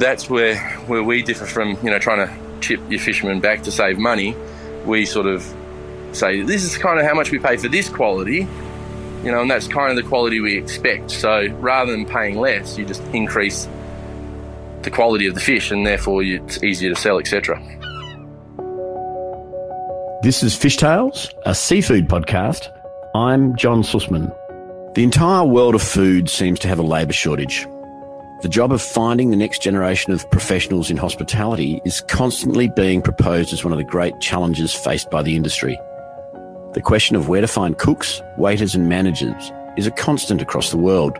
that's where where we differ from you know trying to chip your fishermen back to save money. We sort of say this is kind of how much we pay for this quality, you know, and that's kind of the quality we expect. So rather than paying less, you just increase the quality of the fish, and therefore it's easier to sell, etc. This is Fish Tales, a seafood podcast. I'm John Susman. The entire world of food seems to have a labour shortage. The job of finding the next generation of professionals in hospitality is constantly being proposed as one of the great challenges faced by the industry. The question of where to find cooks, waiters, and managers is a constant across the world.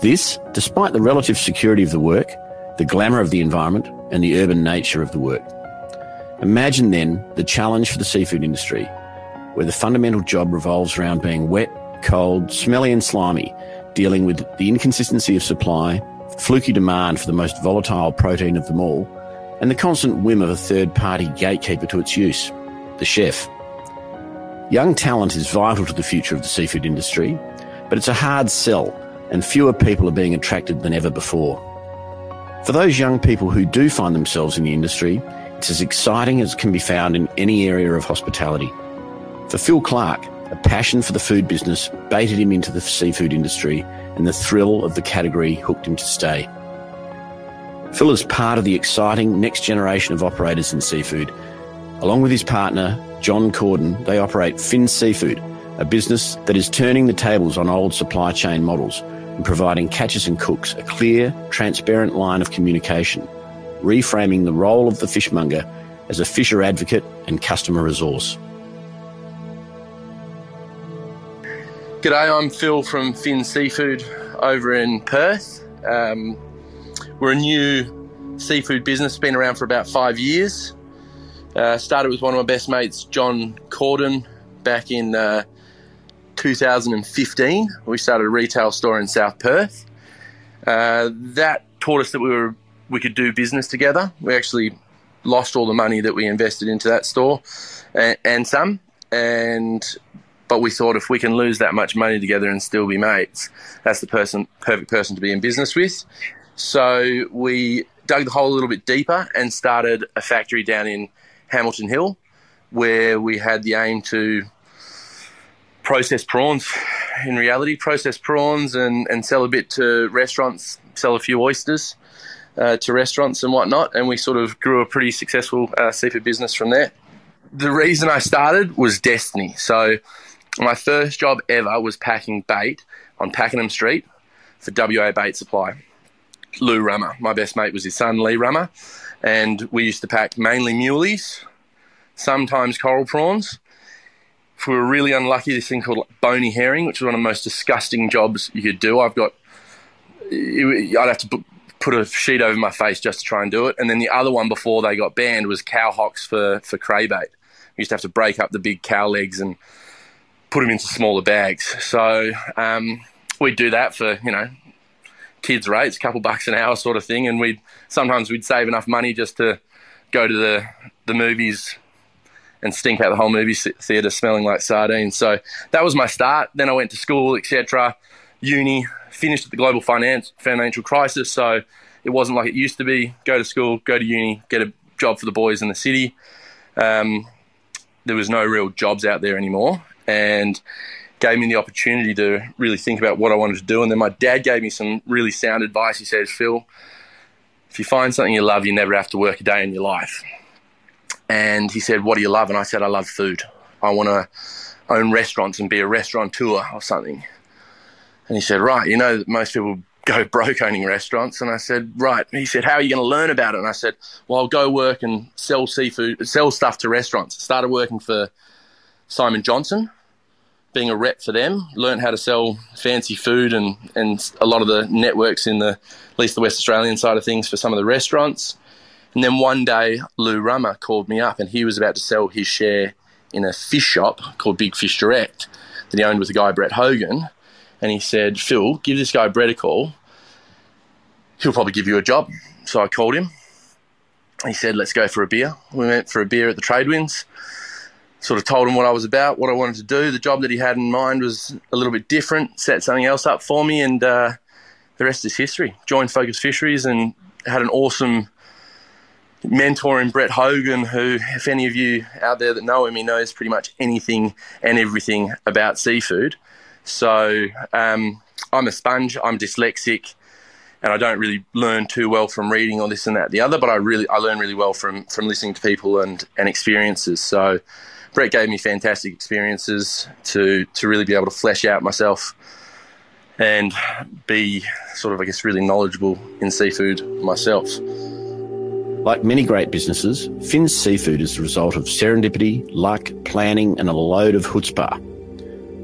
This, despite the relative security of the work, the glamour of the environment, and the urban nature of the work. Imagine then the challenge for the seafood industry, where the fundamental job revolves around being wet, cold, smelly, and slimy, dealing with the inconsistency of supply, fluky demand for the most volatile protein of them all, and the constant whim of a third party gatekeeper to its use, the chef. Young talent is vital to the future of the seafood industry, but it's a hard sell, and fewer people are being attracted than ever before. For those young people who do find themselves in the industry, it's as exciting as can be found in any area of hospitality. For Phil Clark, a passion for the food business baited him into the seafood industry, and the thrill of the category hooked him to stay. Phil is part of the exciting next generation of operators in seafood. Along with his partner, John Corden, they operate Finn Seafood, a business that is turning the tables on old supply chain models and providing catchers and cooks a clear, transparent line of communication, reframing the role of the fishmonger as a fisher advocate and customer resource. G'day, I'm Phil from Finn Seafood over in Perth. Um, we're a new seafood business, been around for about five years. Uh, started with one of my best mates, John Corden, back in uh, 2015. We started a retail store in South Perth. Uh, that taught us that we were we could do business together. We actually lost all the money that we invested into that store and, and some. And but we thought if we can lose that much money together and still be mates, that's the person perfect person to be in business with. So we dug the hole a little bit deeper and started a factory down in Hamilton Hill, where we had the aim to process prawns. In reality, process prawns and, and sell a bit to restaurants, sell a few oysters uh, to restaurants and whatnot. And we sort of grew a pretty successful uh, seafood business from there. The reason I started was destiny. So my first job ever was packing bait on Pakenham Street for WA Bait Supply. Lou Rummer, my best mate was his son Lee Rummer, and we used to pack mainly mulies, sometimes coral prawns. If we were really unlucky, this thing called bony herring, which was one of the most disgusting jobs you could do. I've got, I'd have to put a sheet over my face just to try and do it. And then the other one before they got banned was cow hocks for for craybait. We used to have to break up the big cow legs and put them into smaller bags. So um, we'd do that for you know kids' rates, a couple bucks an hour sort of thing, and we'd sometimes we'd save enough money just to go to the the movies and stink out the whole movie theatre smelling like sardines. So that was my start. Then I went to school, etc. Uni, finished at the global finance financial crisis. So it wasn't like it used to be. Go to school, go to uni, get a job for the boys in the city. Um, there was no real jobs out there anymore, and gave me the opportunity to really think about what I wanted to do. And then my dad gave me some really sound advice. He says, Phil, if you find something you love, you never have to work a day in your life. And he said, What do you love? And I said, I love food. I want to own restaurants and be a restaurateur or something. And he said, Right, you know that most people go broke owning restaurants. And I said, Right. He said, How are you going to learn about it? And I said, Well, I'll go work and sell seafood, sell stuff to restaurants. Started working for Simon Johnson being a rep for them, learned how to sell fancy food and, and a lot of the networks in the at least the West Australian side of things for some of the restaurants. And then one day, Lou Rummer called me up and he was about to sell his share in a fish shop called Big Fish Direct that he owned with a guy, Brett Hogan. And he said, Phil, give this guy Brett a call. He'll probably give you a job. So I called him. He said, let's go for a beer. We went for a beer at the Tradewinds sort of told him what I was about, what I wanted to do. The job that he had in mind was a little bit different, set something else up for me, and uh, the rest is history. Joined Focus Fisheries and had an awesome mentor in Brett Hogan, who, if any of you out there that know him, he knows pretty much anything and everything about seafood. So um, I'm a sponge. I'm dyslexic, and I don't really learn too well from reading or this and that the other. But I really I learn really well from from listening to people and and experiences. So Brett gave me fantastic experiences to to really be able to flesh out myself and be sort of I guess really knowledgeable in seafood myself. Like many great businesses, Finn's Seafood is the result of serendipity, luck, planning, and a load of chutzpah.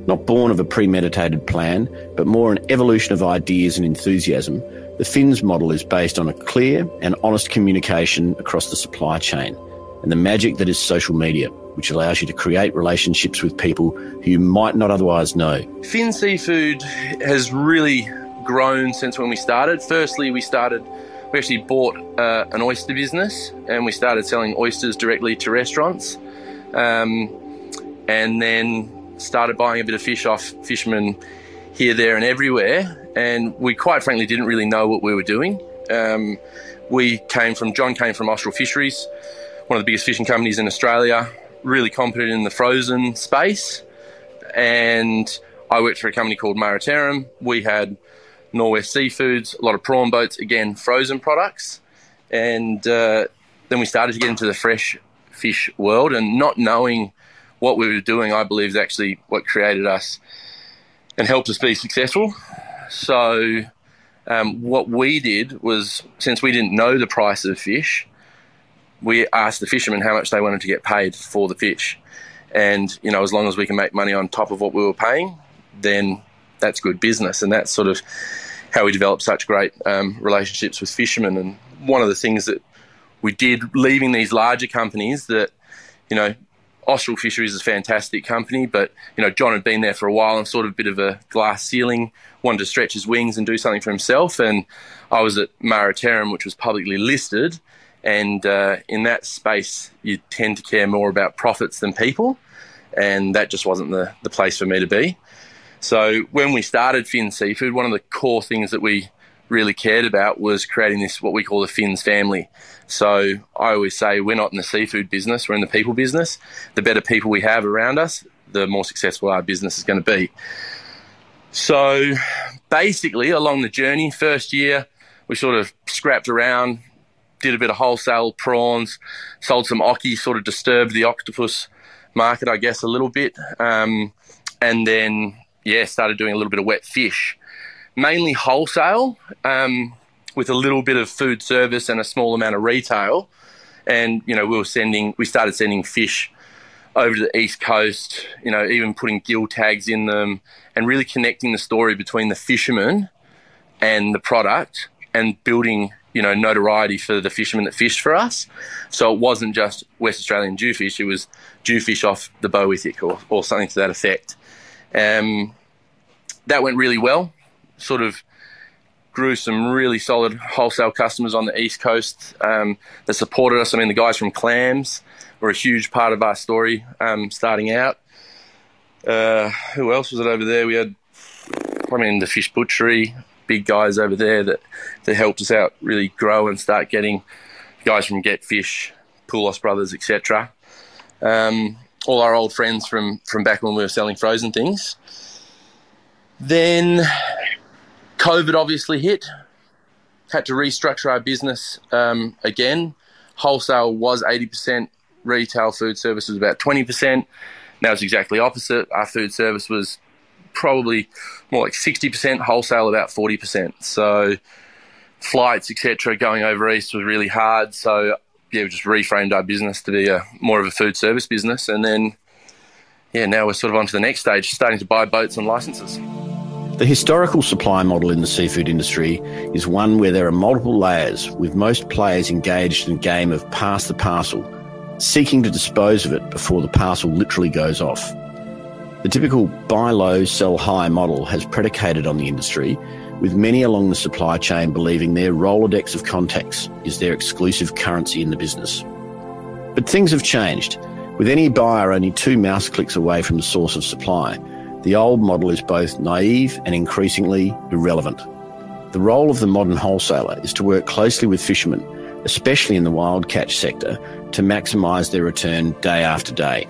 Not born of a premeditated plan, but more an evolution of ideas and enthusiasm, the Finn's model is based on a clear and honest communication across the supply chain and the magic that is social media, which allows you to create relationships with people who you might not otherwise know. Finn Seafood has really grown since when we started. Firstly, we started we actually bought uh, an oyster business and we started selling oysters directly to restaurants. Um, and then started buying a bit of fish off fishermen here, there, and everywhere. And we quite frankly didn't really know what we were doing. Um, we came from, John came from Austral Fisheries, one of the biggest fishing companies in Australia, really competent in the frozen space. And I worked for a company called Mareterram. We had Norwest Seafoods, a lot of prawn boats, again, frozen products. And uh, then we started to get into the fresh fish world and not knowing what we were doing, I believe, is actually what created us and helped us be successful. So, um, what we did was, since we didn't know the price of fish, we asked the fishermen how much they wanted to get paid for the fish. And, you know, as long as we can make money on top of what we were paying, then that's good business. And that's sort of how we developed such great um, relationships with fishermen. And one of the things that we did leaving these larger companies that, you know, Austral Fisheries is a fantastic company, but you know John had been there for a while and sort of a bit of a glass ceiling, wanted to stretch his wings and do something for himself. And I was at Mareterram, which was publicly listed, and uh, in that space you tend to care more about profits than people, and that just wasn't the the place for me to be. So when we started Finn Seafood, one of the core things that we really cared about was creating this what we call the Finns family. So I always say we're not in the seafood business, we're in the people business. The better people we have around us, the more successful our business is going to be. So basically, along the journey, first year, we sort of scrapped around, did a bit of wholesale prawns, sold some oki, sort of disturbed the octopus market, I guess, a little bit. Um, and then yeah, started doing a little bit of wet fish, mainly wholesale, um, with a little bit of food service and a small amount of retail. And you know, we were sending, we started sending fish over to the east coast. You know, even putting gill tags in them and really connecting the story between the fisherman and the product and building you know notoriety for the fishermen that fished for us. So it wasn't just West Australian jewfish; it was jewfish off the Beauwithick or, or something to that effect. Um, that went really well. Sort of grew some really solid wholesale customers on the east coast um, that supported us. I mean, the guys from Clams were a huge part of our story um, starting out. Uh, who else was it over there? We had, I mean, the fish butchery, big guys over there that, that helped us out really grow and start getting guys from Get Fish, Poulos Brothers, etc. Um, all our old friends from from back when we were selling frozen things. Then COVID obviously hit. Had to restructure our business um, again. Wholesale was eighty percent. Retail food service was about twenty percent. Now it's exactly opposite. Our food service was probably more like sixty percent. Wholesale about forty percent. So flights etc. going over east was really hard. So yeah, we just reframed our business to be a more of a food service business, and then yeah, now we're sort of on to the next stage, starting to buy boats and licenses. The historical supply model in the seafood industry is one where there are multiple layers, with most players engaged in a game of pass the parcel, seeking to dispose of it before the parcel literally goes off. The typical buy low, sell high model has predicated on the industry with many along the supply chain believing their Rolodex of contacts is their exclusive currency in the business. But things have changed. With any buyer only two mouse clicks away from the source of supply, the old model is both naive and increasingly irrelevant. The role of the modern wholesaler is to work closely with fishermen, especially in the wild catch sector, to maximise their return day after day.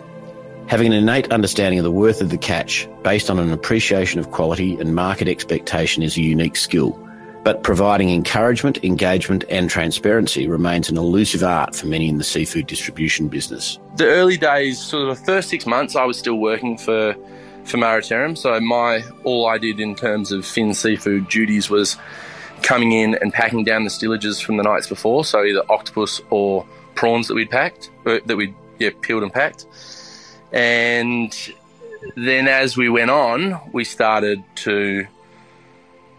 Having an innate understanding of the worth of the catch based on an appreciation of quality and market expectation is a unique skill. But providing encouragement, engagement, and transparency remains an elusive art for many in the seafood distribution business. The early days, sort of the first six months, I was still working for for Mareterram. So my all I did in terms of Finn seafood duties was coming in and packing down the stillages from the nights before. So either octopus or prawns that we'd packed, uh, that we'd yeah peeled and packed. And then as we went on, we started to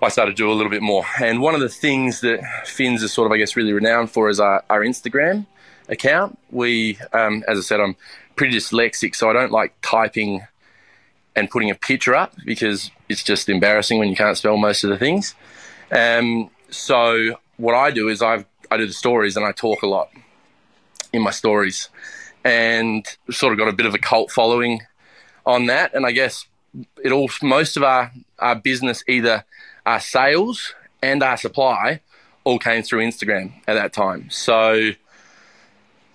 I started to do a little bit more. And one of the things that Finn's is sort of, I guess, really renowned for is our, our Instagram account. We, um, as I said, I'm pretty dyslexic, so I don't like typing and putting a picture up because it's just embarrassing when you can't spell most of the things. Um, so what I do is I I do the stories and I talk a lot in my stories, and sort of got a bit of a cult following on that. And I guess it all most of our our business either our sales and our supply all came through Instagram at that time. So,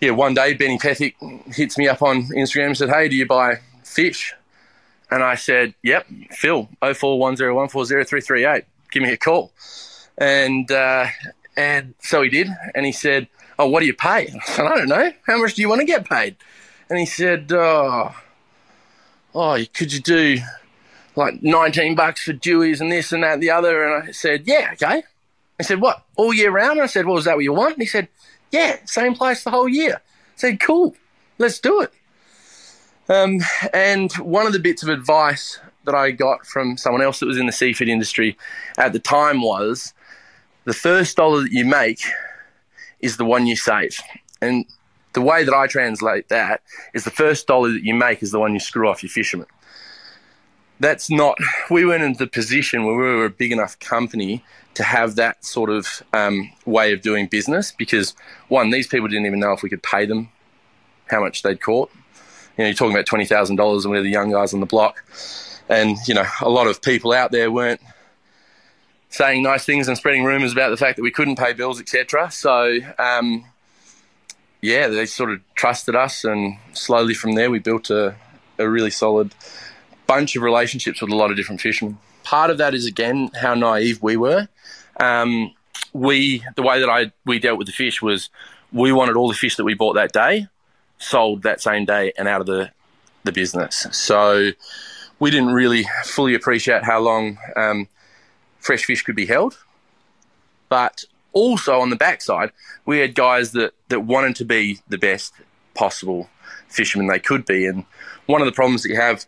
yeah, one day Benny Pethick hits me up on Instagram and said, Hey, do you buy fish? And I said, Yep, Phil, 0410140338. Give me a call. And, uh, and so he did. And he said, Oh, what do you pay? I said, I don't know. How much do you want to get paid? And he said, Oh, oh could you do like 19 bucks for Dewey's and this and that and the other. And I said, yeah, okay. He said, what, all year round? And I said, well, is that what you want? And he said, yeah, same place the whole year. I said, cool, let's do it. Um, and one of the bits of advice that I got from someone else that was in the seafood industry at the time was the first dollar that you make is the one you save. And the way that I translate that is the first dollar that you make is the one you screw off your fishermen that's not we weren't in the position where we were a big enough company to have that sort of um, way of doing business because one these people didn't even know if we could pay them how much they'd caught. You know you're talking about $20000 and we're the young guys on the block. And you know a lot of people out there weren't saying nice things and spreading rumors about the fact that we couldn't pay bills etc so um, yeah they sort of trusted us and slowly from there we built a, a really solid bunch of relationships with a lot of different fishermen. Part of that is again how naive we were. Um, we the way that I we dealt with the fish was we wanted all the fish that we bought that day sold that same day and out of the the business. So we didn't really fully appreciate how long um, fresh fish could be held. But also on the backside, we had guys that, that wanted to be the best possible fishermen they could be. And one of the problems that you have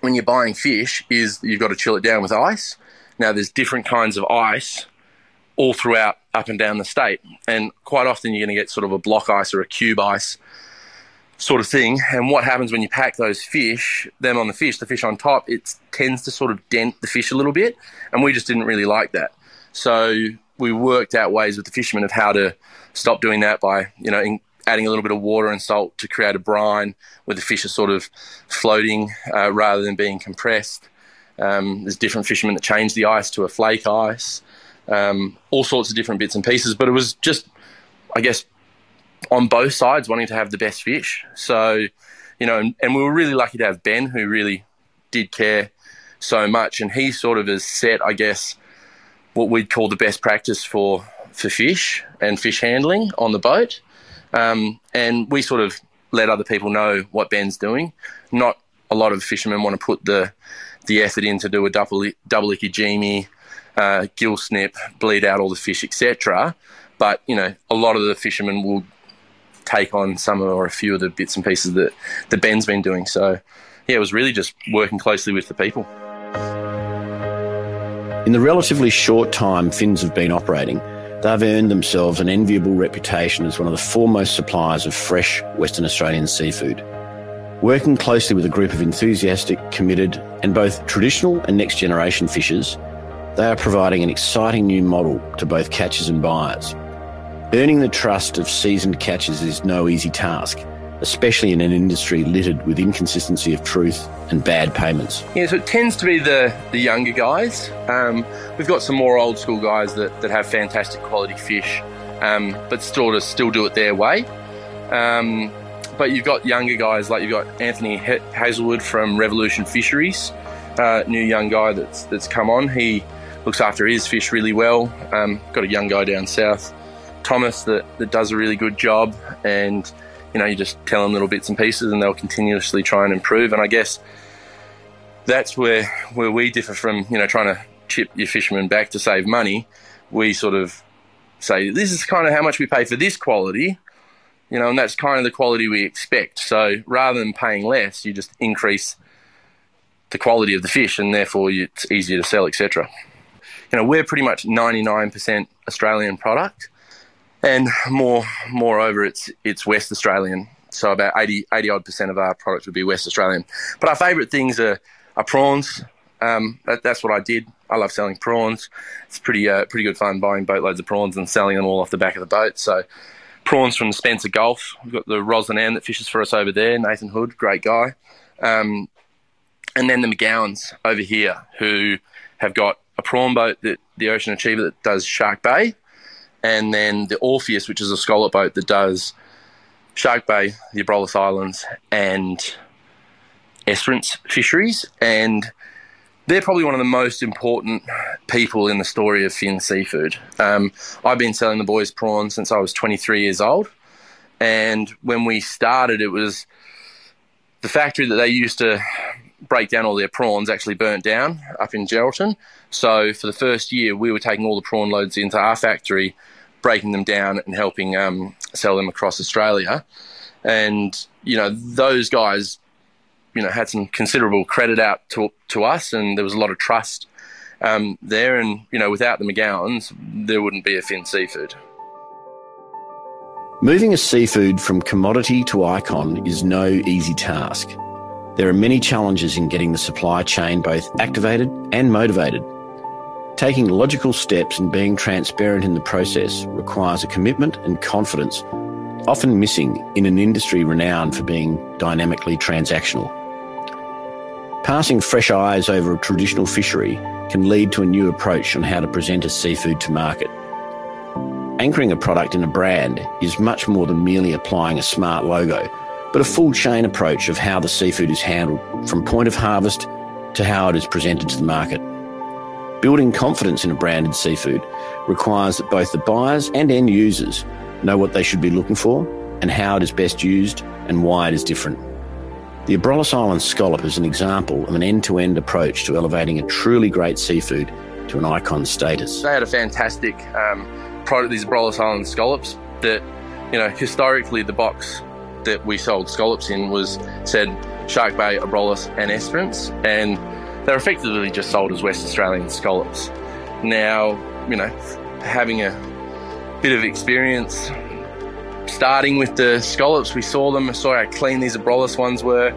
when you're buying fish is you've got to chill it down with ice. Now, there's different kinds of ice all throughout up and down the state, and quite often you're going to get sort of a block ice or a cube ice sort of thing. And what happens when you pack those fish, them on the fish, the fish on top, it tends to sort of dent the fish a little bit, and we just didn't really like that. So we worked out ways with the fishermen of how to stop doing that by, you know, adding a little bit of water and salt to create a brine where the fish are sort of floating uh, rather than being compressed. Um, there's different fishermen that change the ice to a flake ice, um, all sorts of different bits and pieces. But it was just, I guess, on both sides wanting to have the best fish. So, you know, and, and we were really lucky to have Ben who really did care so much. And he sort of has set, I guess, what we'd call the best practice for, for fish and fish handling on the boat. Um, and we sort of let other people know what Ben's doing. Not a lot of fishermen want to put the the effort in to do a double double ikejime, uh, gill snip, bleed out all the fish, etc. But you know, a lot of the fishermen will take on some or a few of the bits and pieces that that Ben's been doing. So yeah, it was really just working closely with the people. In the relatively short time Finns have been operating, They've earned themselves an enviable reputation as one of the foremost suppliers of fresh Western Australian seafood. Working closely with a group of enthusiastic, committed, and both traditional and next generation fishers, they are providing an exciting new model to both catchers and buyers. Earning the trust of seasoned catchers is no easy task, especially in an industry littered with inconsistency of truth and bad payments? Yeah, so it tends to be the, the younger guys. Um, we've got some more old school guys that, that have fantastic quality fish, um, but still to still do it their way. Um, but you've got younger guys like you've got Anthony Hazelwood from Revolution Fisheries, uh, new young guy that's that's come on. He looks after his fish really well. Um, got a young guy down south, Thomas, that, that does a really good job. And, you know, you just tell them little bits and pieces and they'll continuously try and improve. And I guess that's where, where we differ from, you know, trying to chip your fishermen back to save money. We sort of say, this is kind of how much we pay for this quality, you know, and that's kind of the quality we expect. So rather than paying less, you just increase the quality of the fish and therefore it's easier to sell, etc you know, we're pretty much 99% Australian product, and more, moreover, it's it's West Australian. So about 80, 80 odd percent of our product would be West Australian. But our favourite things are, are prawns. Um, that, that's what I did. I love selling prawns. It's pretty uh, pretty good fun buying boatloads of prawns and selling them all off the back of the boat. So prawns from Spencer Gulf. We've got the Roslyn Ann that fishes for us over there. Nathan Hood, great guy. Um, and then the McGowans over here who have got a prawn boat that the Ocean Achiever that does Shark Bay, and then the Orpheus, which is a scallop boat that does Shark Bay, the Abrolhos Islands, and Esperance fisheries. And they're probably one of the most important people in the story of Finn Seafood. Um, I've been selling the boys prawns since I was 23 years old. And when we started, it was the factory that they used to break down all their prawns actually burnt down up in Geraldton. So for the first year, we were taking all the prawn loads into our factory, breaking them down and helping um, sell them across Australia. And you know those guys, you know, had some considerable credit out to to us, and there was a lot of trust um, there. And you know, without the McGowans, there wouldn't be a Finn Seafood. Moving a seafood from commodity to icon is no easy task. There are many challenges in getting the supply chain both activated and motivated. Taking logical steps and being transparent in the process requires a commitment and confidence, often missing in an industry renowned for being dynamically transactional. Passing fresh eyes over a traditional fishery can lead to a new approach on how to present a seafood to market. Anchoring a product in a brand is much more than merely applying a smart logo but a full chain approach of how the seafood is handled from point of harvest to how it is presented to the market. Building confidence in a branded seafood requires that both the buyers and end users know what they should be looking for and how it is best used and why it is different. The Abrolhos Island scallop is an example of an end-to-end approach to elevating a truly great seafood to an icon status. They had a fantastic um, product, these Abrolhos Island scallops, that, you know, historically the box that we sold scallops in was said Shark Bay, Abrolhos, and Esperance, and they're effectively just sold as West Australian scallops. Now, you know, having a bit of experience starting with the scallops, we saw them, saw how clean these Abrolhos ones were.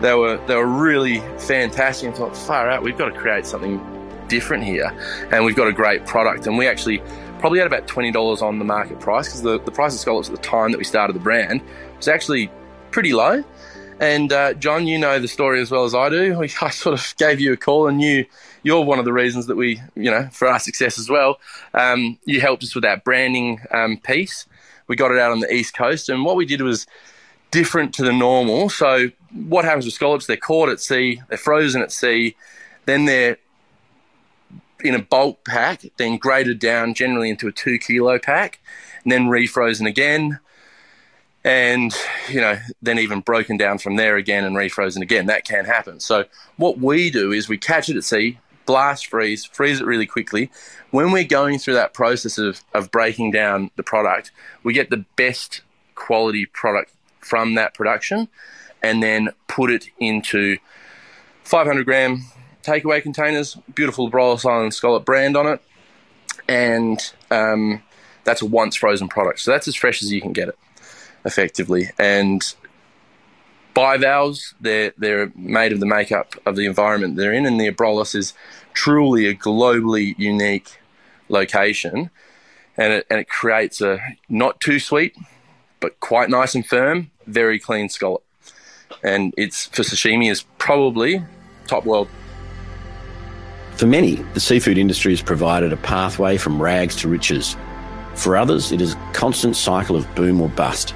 They were they were really fantastic. And thought, far out, we've got to create something different here, and we've got a great product. And we actually probably had about twenty dollars on the market price because the, the price of scallops at the time that we started the brand was actually pretty low. And uh, John, you know the story as well as I do. I sort of gave you a call, and you you're one of the reasons that we, you know, for our success as well. Um, you helped us with that branding um, piece. We got it out on the east coast, and what we did was different to the normal. So what happens with scallops? They're caught at sea, they're frozen at sea, then they're in a bulk pack, then graded down generally into a two kilo pack, and then refrozen again and you know then even broken down from there again and refrozen again. That can happen. So what we do is we catch it at sea blast freeze freeze it really quickly. When we're going through that process of, of breaking down the product we get the best quality product from that production and then put it into 500 gram takeaway containers beautiful Abrolhos Island scallop brand on it and um, that's a once frozen product. So that's as fresh as you can get it effectively. And bivalves, they're they're made of the makeup of the environment they're in, and the Abrolhos is truly a globally unique location, and it and it creates a not too sweet but quite nice and firm, very clean scallop. And it's for sashimi is probably top world. For many, the seafood industry has provided a pathway from rags to riches. For others, it is a constant cycle of boom or bust.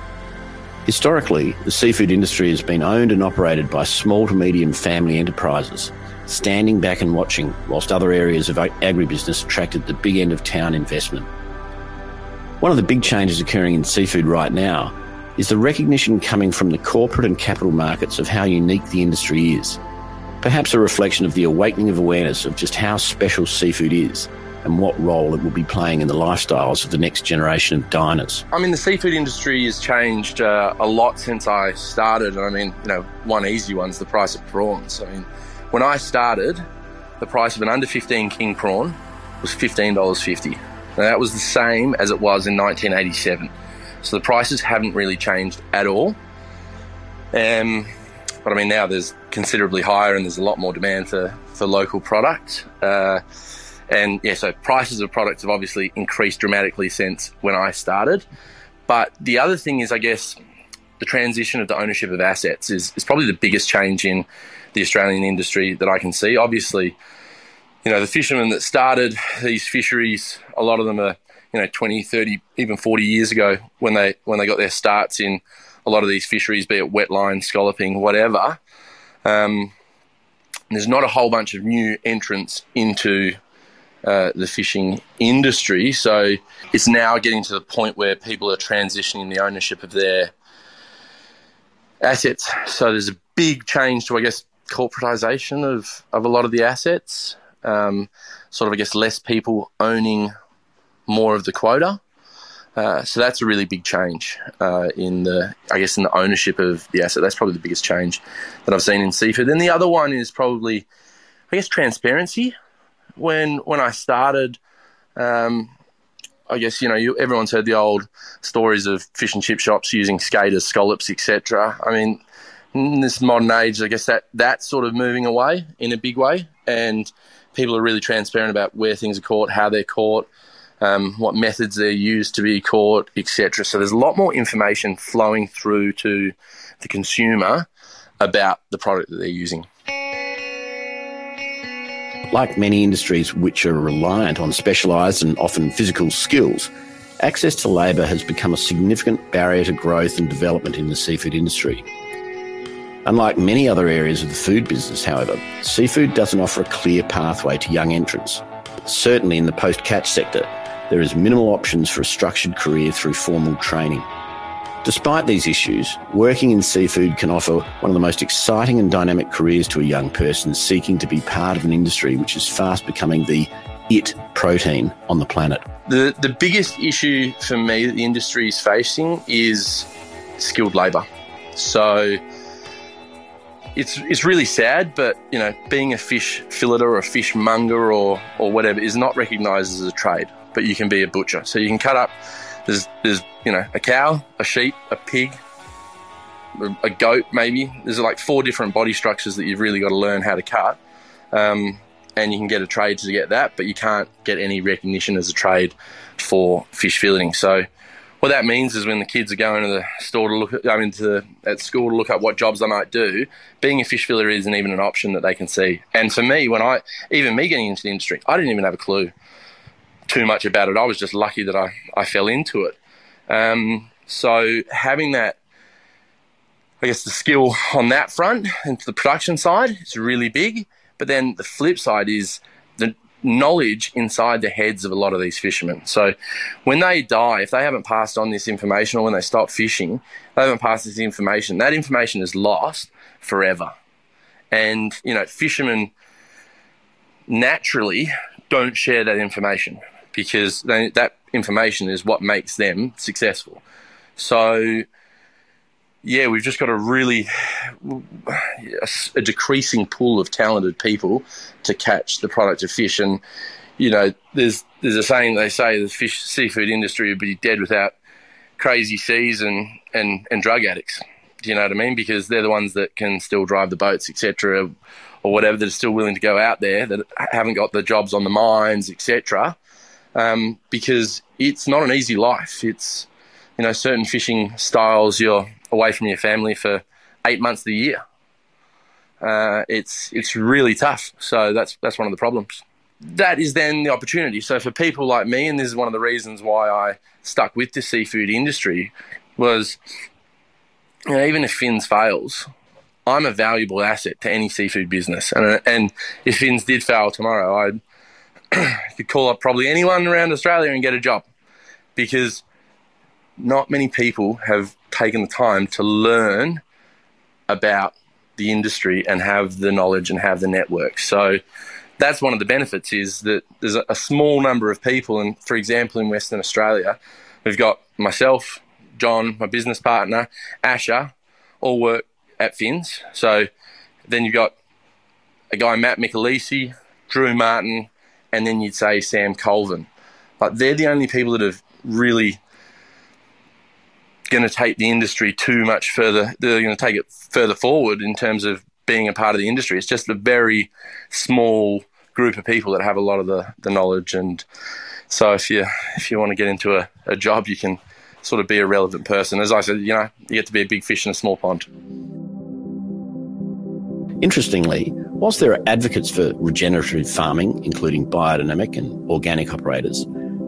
Historically, the seafood industry has been owned and operated by small to medium family enterprises, standing back and watching whilst other areas of agribusiness attracted the big end of town investment. One of the big changes occurring in seafood right now is the recognition coming from the corporate and capital markets of how unique the industry is. Perhaps a reflection of the awakening of awareness of just how special seafood is and what role it will be playing in the lifestyles of the next generation of diners. I mean, the seafood industry has changed uh, a lot since I started. I mean, you know, one easy one's the price of prawns. I mean, when I started, the price of an under 15 king prawn was $15.50. Now, that was the same as it was in 1987. So the prices haven't really changed at all. Um, but I mean, now there's considerably higher and there's a lot more demand for, for local product. Uh, and yeah, so prices of products have obviously increased dramatically since when I started. But the other thing is, I guess, the transition of the ownership of assets is, is probably the biggest change in the Australian industry that I can see. Obviously, you know, the fishermen that started these fisheries, a lot of them are, you know, 20, 30, even 40 years ago when they when they got their starts in a lot of these fisheries, be it wetline, scalloping, whatever. Um, there's not a whole bunch of new entrants into uh, the fishing industry. So it's now getting to the point where people are transitioning the ownership of their assets. So there's a big change to, I guess, corporatization of, of a lot of the assets um, sort of, I guess, less people owning more of the quota. Uh, so that's a really big change uh, in the, I guess, in the ownership of the asset. That's probably the biggest change that I've seen in seafood. Then the other one is probably, I guess, transparency. When when I started, um, I guess you know you, everyone's heard the old stories of fish and chip shops using skaters, scallops, etc. I mean, in this modern age, I guess that that's sort of moving away in a big way, and people are really transparent about where things are caught, how they're caught, um, what methods they're used to be caught, etc. So there's a lot more information flowing through to the consumer about the product that they're using. Like many industries which are reliant on specialised and often physical skills, access to labour has become a significant barrier to growth and development in the seafood industry. Unlike many other areas of the food business, however, seafood doesn't offer a clear pathway to young entrants. Certainly in the post catch sector, there is minimal options for a structured career through formal training. Despite these issues, working in seafood can offer one of the most exciting and dynamic careers to a young person seeking to be part of an industry which is fast becoming the it protein on the planet. The, the biggest issue for me that the industry is facing is skilled labour. So it's it's really sad, but you know, being a fish filleter or a fish monger or or whatever is not recognised as a trade. But you can be a butcher, so you can cut up. There's there's you know a cow, a sheep, a pig, a goat maybe. There's like four different body structures that you've really got to learn how to cut. Um, and you can get a trade to get that, but you can't get any recognition as a trade for fish filleting. So what that means is when the kids are going to the store to look at, I mean, to at school to look at what jobs they might do, being a fish filler isn't even an option that they can see. And for me, when I, even me getting into the industry, I didn't even have a clue too much about it. I was just lucky that I, I fell into it. Um, so having that, I guess the skill on that front and the production side is really big. But then the flip side is the knowledge inside the heads of a lot of these fishermen. So when they die, if they haven't passed on this information or when they stop fishing, they haven't passed this information, that information is lost forever. And, you know, fishermen naturally don't share that information because they, that information is what makes them successful. So, yeah, we've just got a really a, a, decreasing pool of talented people to catch the product of fish. And you know, there's there's a saying they say the fish seafood industry would be dead without crazy seas and and and drug addicts. Do you know what I mean? Because they're the ones that can still drive the boats, etc., or whatever that are still willing to go out there that haven't got the jobs on the mines, etc. Um, because it's not an easy life. It's you know, certain fishing styles, you're away from your family for eight months of the year. Uh, it's it's really tough. So that's that's one of the problems. That is then the opportunity. So for people like me, and this is one of the reasons why I stuck with the seafood industry, was you know, even if Fins fails, I'm a valuable asset to any seafood business. And and if Fins did fail tomorrow, I'd could call up probably anyone around Australia and get a job because not many people have taken the time to learn about the industry and have the knowledge and have the network. So that's one of the benefits is that there's a, small number of people, and for example, in Western Australia, we've got myself, John, my business partner, Asher, all work at Finns. So then you've got a guy, Matt Michelisi, Drew Martin, and then you'd say Sam Colvin. But they're the only people that have really going to take the industry too much further. They're going to take it further forward in terms of being a part of the industry. It's just a very small group of people that have a lot of the, the knowledge. And so if you if you want to get into a, a job, you can sort of be a relevant person. As I said, you know, you get to be a big fish in a small pond. Interestingly, whilst there are advocates for regenerative farming, including biodynamic and organic operators,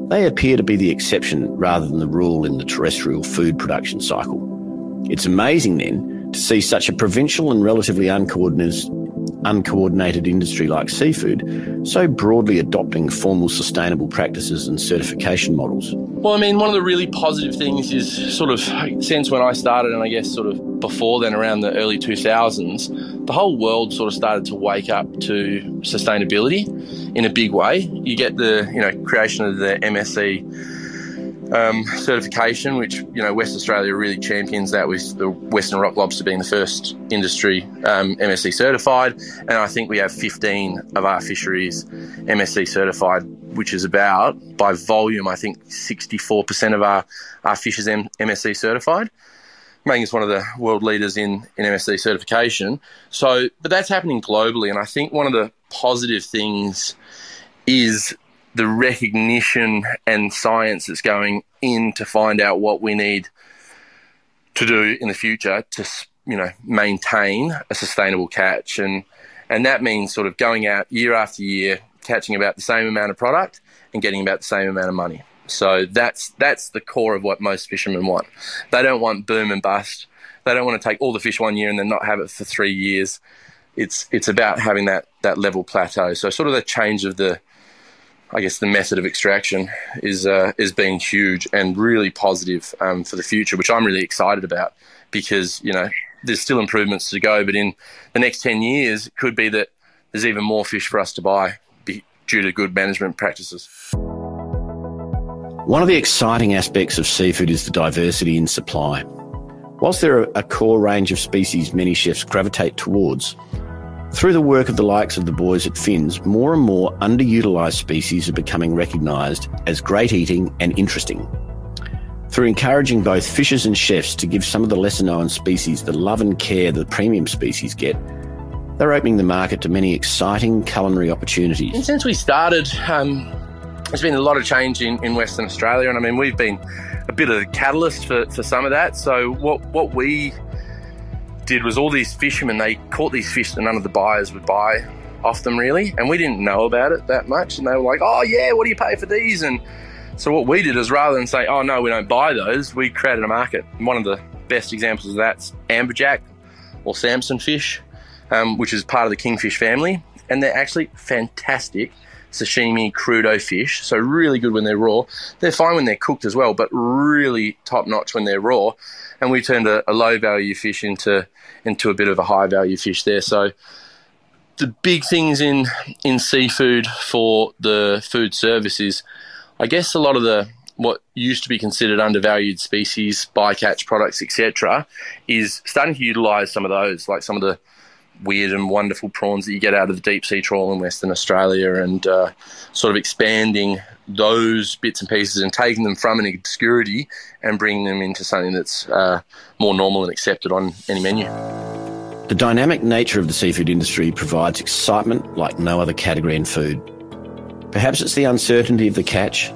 they appear to be the exception rather than the rule in the terrestrial food production cycle. It's amazing then to see such a provincial and relatively uncoordinated, industry like seafood so broadly adopting formal sustainable practices and certification models. Well, I mean, one of the really positive things is sort of since when I started, and I guess sort of before then, around the early 2000s, the whole world sort of started to wake up to sustainability in a big way. You get the you know creation of the MSC um, certification, which you know West Australia really champions that with the Western rock lobster being the first industry um, MSC certified, and I think we have 15 of our fisheries MSC certified, which is about by volume I think 64% of our our fish is M- MSC certified, making us one of the world leaders in in MSC certification. So, but that's happening globally, and I think one of the positive things is the recognition and science that's going in to find out what we need to do in the future to you know maintain a sustainable catch and and that means sort of going out year after year catching about the same amount of product and getting about the same amount of money so that's that's the core of what most fishermen want. They don't want boom and bust. They don't want to take all the fish one year and then not have it for 3 years. It's it's about having that that level plateau. So sort of the change of the I guess the method of extraction is uh, is being huge and really positive um, for the future, which I'm really excited about because you know there's still improvements to go, but in the next ten years, it could be that there's even more fish for us to buy due to good management practices. One of the exciting aspects of seafood is the diversity in supply. Whilst there are a core range of species many chefs gravitate towards, through the work of the likes of the boys at Fins, more and more underutilised species are becoming recognised as great eating and interesting. Through encouraging both fishers and chefs to give some of the lesser known species the love and care the premium species get, they're opening the market to many exciting culinary opportunities. And since we started, um, there's been a lot of change in, in Western Australia, and I mean, we've been a bit of a catalyst for, for some of that. So, what, what we did was all these fishermen, they caught these fish that none of the buyers would buy off them really. And we didn't know about it that much. And they were like, oh, yeah, what do you pay for these? And so what we did is rather than say, oh, no, we don't buy those, we created a market. one of the best examples of that's amberjack or Samson fish, um, which is part of the kingfish family. And they're actually fantastic sashimi crudo fish. So really good when they're raw. They're fine when they're cooked as well, but really top notch when they're raw. And we turned a, a low value fish into into a bit of a high value fish there. So the big things in in seafood for the food service is, I guess, a lot of the what used to be considered undervalued species, bycatch products, etc., is starting to utilise some of those, like some of the weird and wonderful prawns that you get out of the deep sea trawl in Western Australia and uh, sort of expanding those bits and pieces and taking them from an obscurity and bringing them into something that's uh, more normal and accepted on any menu. The dynamic nature of the seafood industry provides excitement like no other category in food. Perhaps it's the uncertainty of the catch,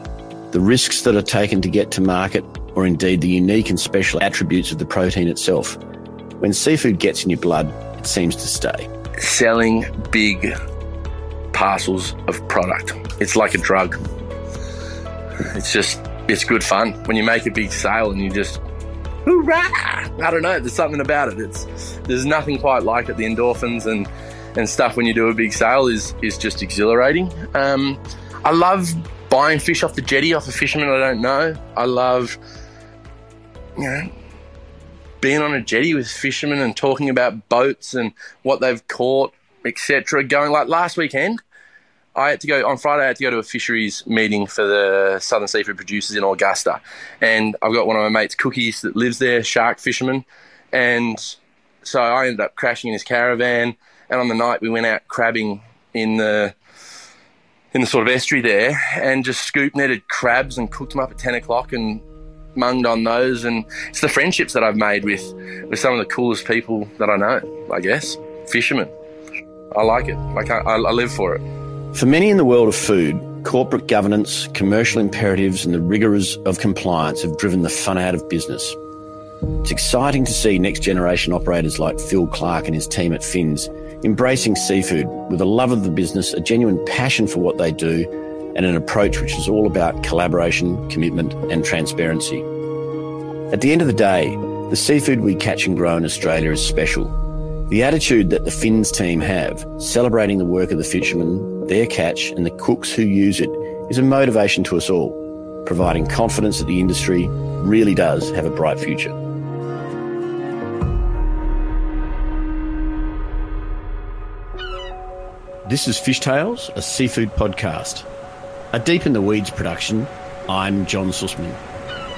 the risks that are taken to get to market, or indeed the unique and special attributes of the protein itself. When seafood gets in your blood, seems to stay. Selling big parcels of product. It's like a drug. It's just, it's good fun. When you make a big sale and you just, hoorah! I don't know, there's something about it. It's, there's nothing quite like it. The endorphins and, and stuff when you do a big sale is, is just exhilarating. Um, I love buying fish off the jetty off a fisherman I don't know. I love, you know, being on a jetty with fishermen and talking about boats and what they've caught, etc. Going like last weekend, I had to go on Friday. I had to go to a fisheries meeting for the Southern Seafood Producers in Augusta, and I've got one of my mates, Cookies, that lives there, shark fisherman, and so I ended up crashing in his caravan. And on the night we went out crabbing in the in the sort of estuary there, and just scoop netted crabs and cooked them up at ten o'clock and munged on those. And it's the friendships that I've made with with some of the coolest people that I know. I guess fishermen. I like it. Like I, I live for it. For many in the world of food, corporate governance, commercial imperatives, and the rigours of compliance have driven the fun out of business. It's exciting to see next generation operators like Phil Clark and his team at Fins embracing seafood with a love of the business, a genuine passion for what they do, and an approach which is all about collaboration, commitment, and transparency. At the end of the day, the seafood we catch and grow in Australia is special. The attitude that the Fins team have, celebrating the work of the fishermen, their catch, and the cooks who use it, is a motivation to us all, providing confidence that the industry really does have a bright future. This is Fish Tales, a seafood podcast. A Deep in the Weeds production. I'm John Susman.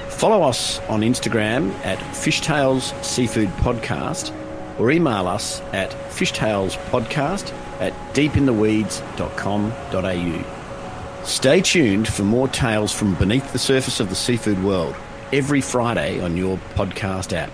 Follow us on Instagram at Fishtails Seafood Podcast or email us at fishtalespodcast at deepintheweeds.com.au. Stay tuned for more tales from beneath the surface of the seafood world every Friday on your podcast app.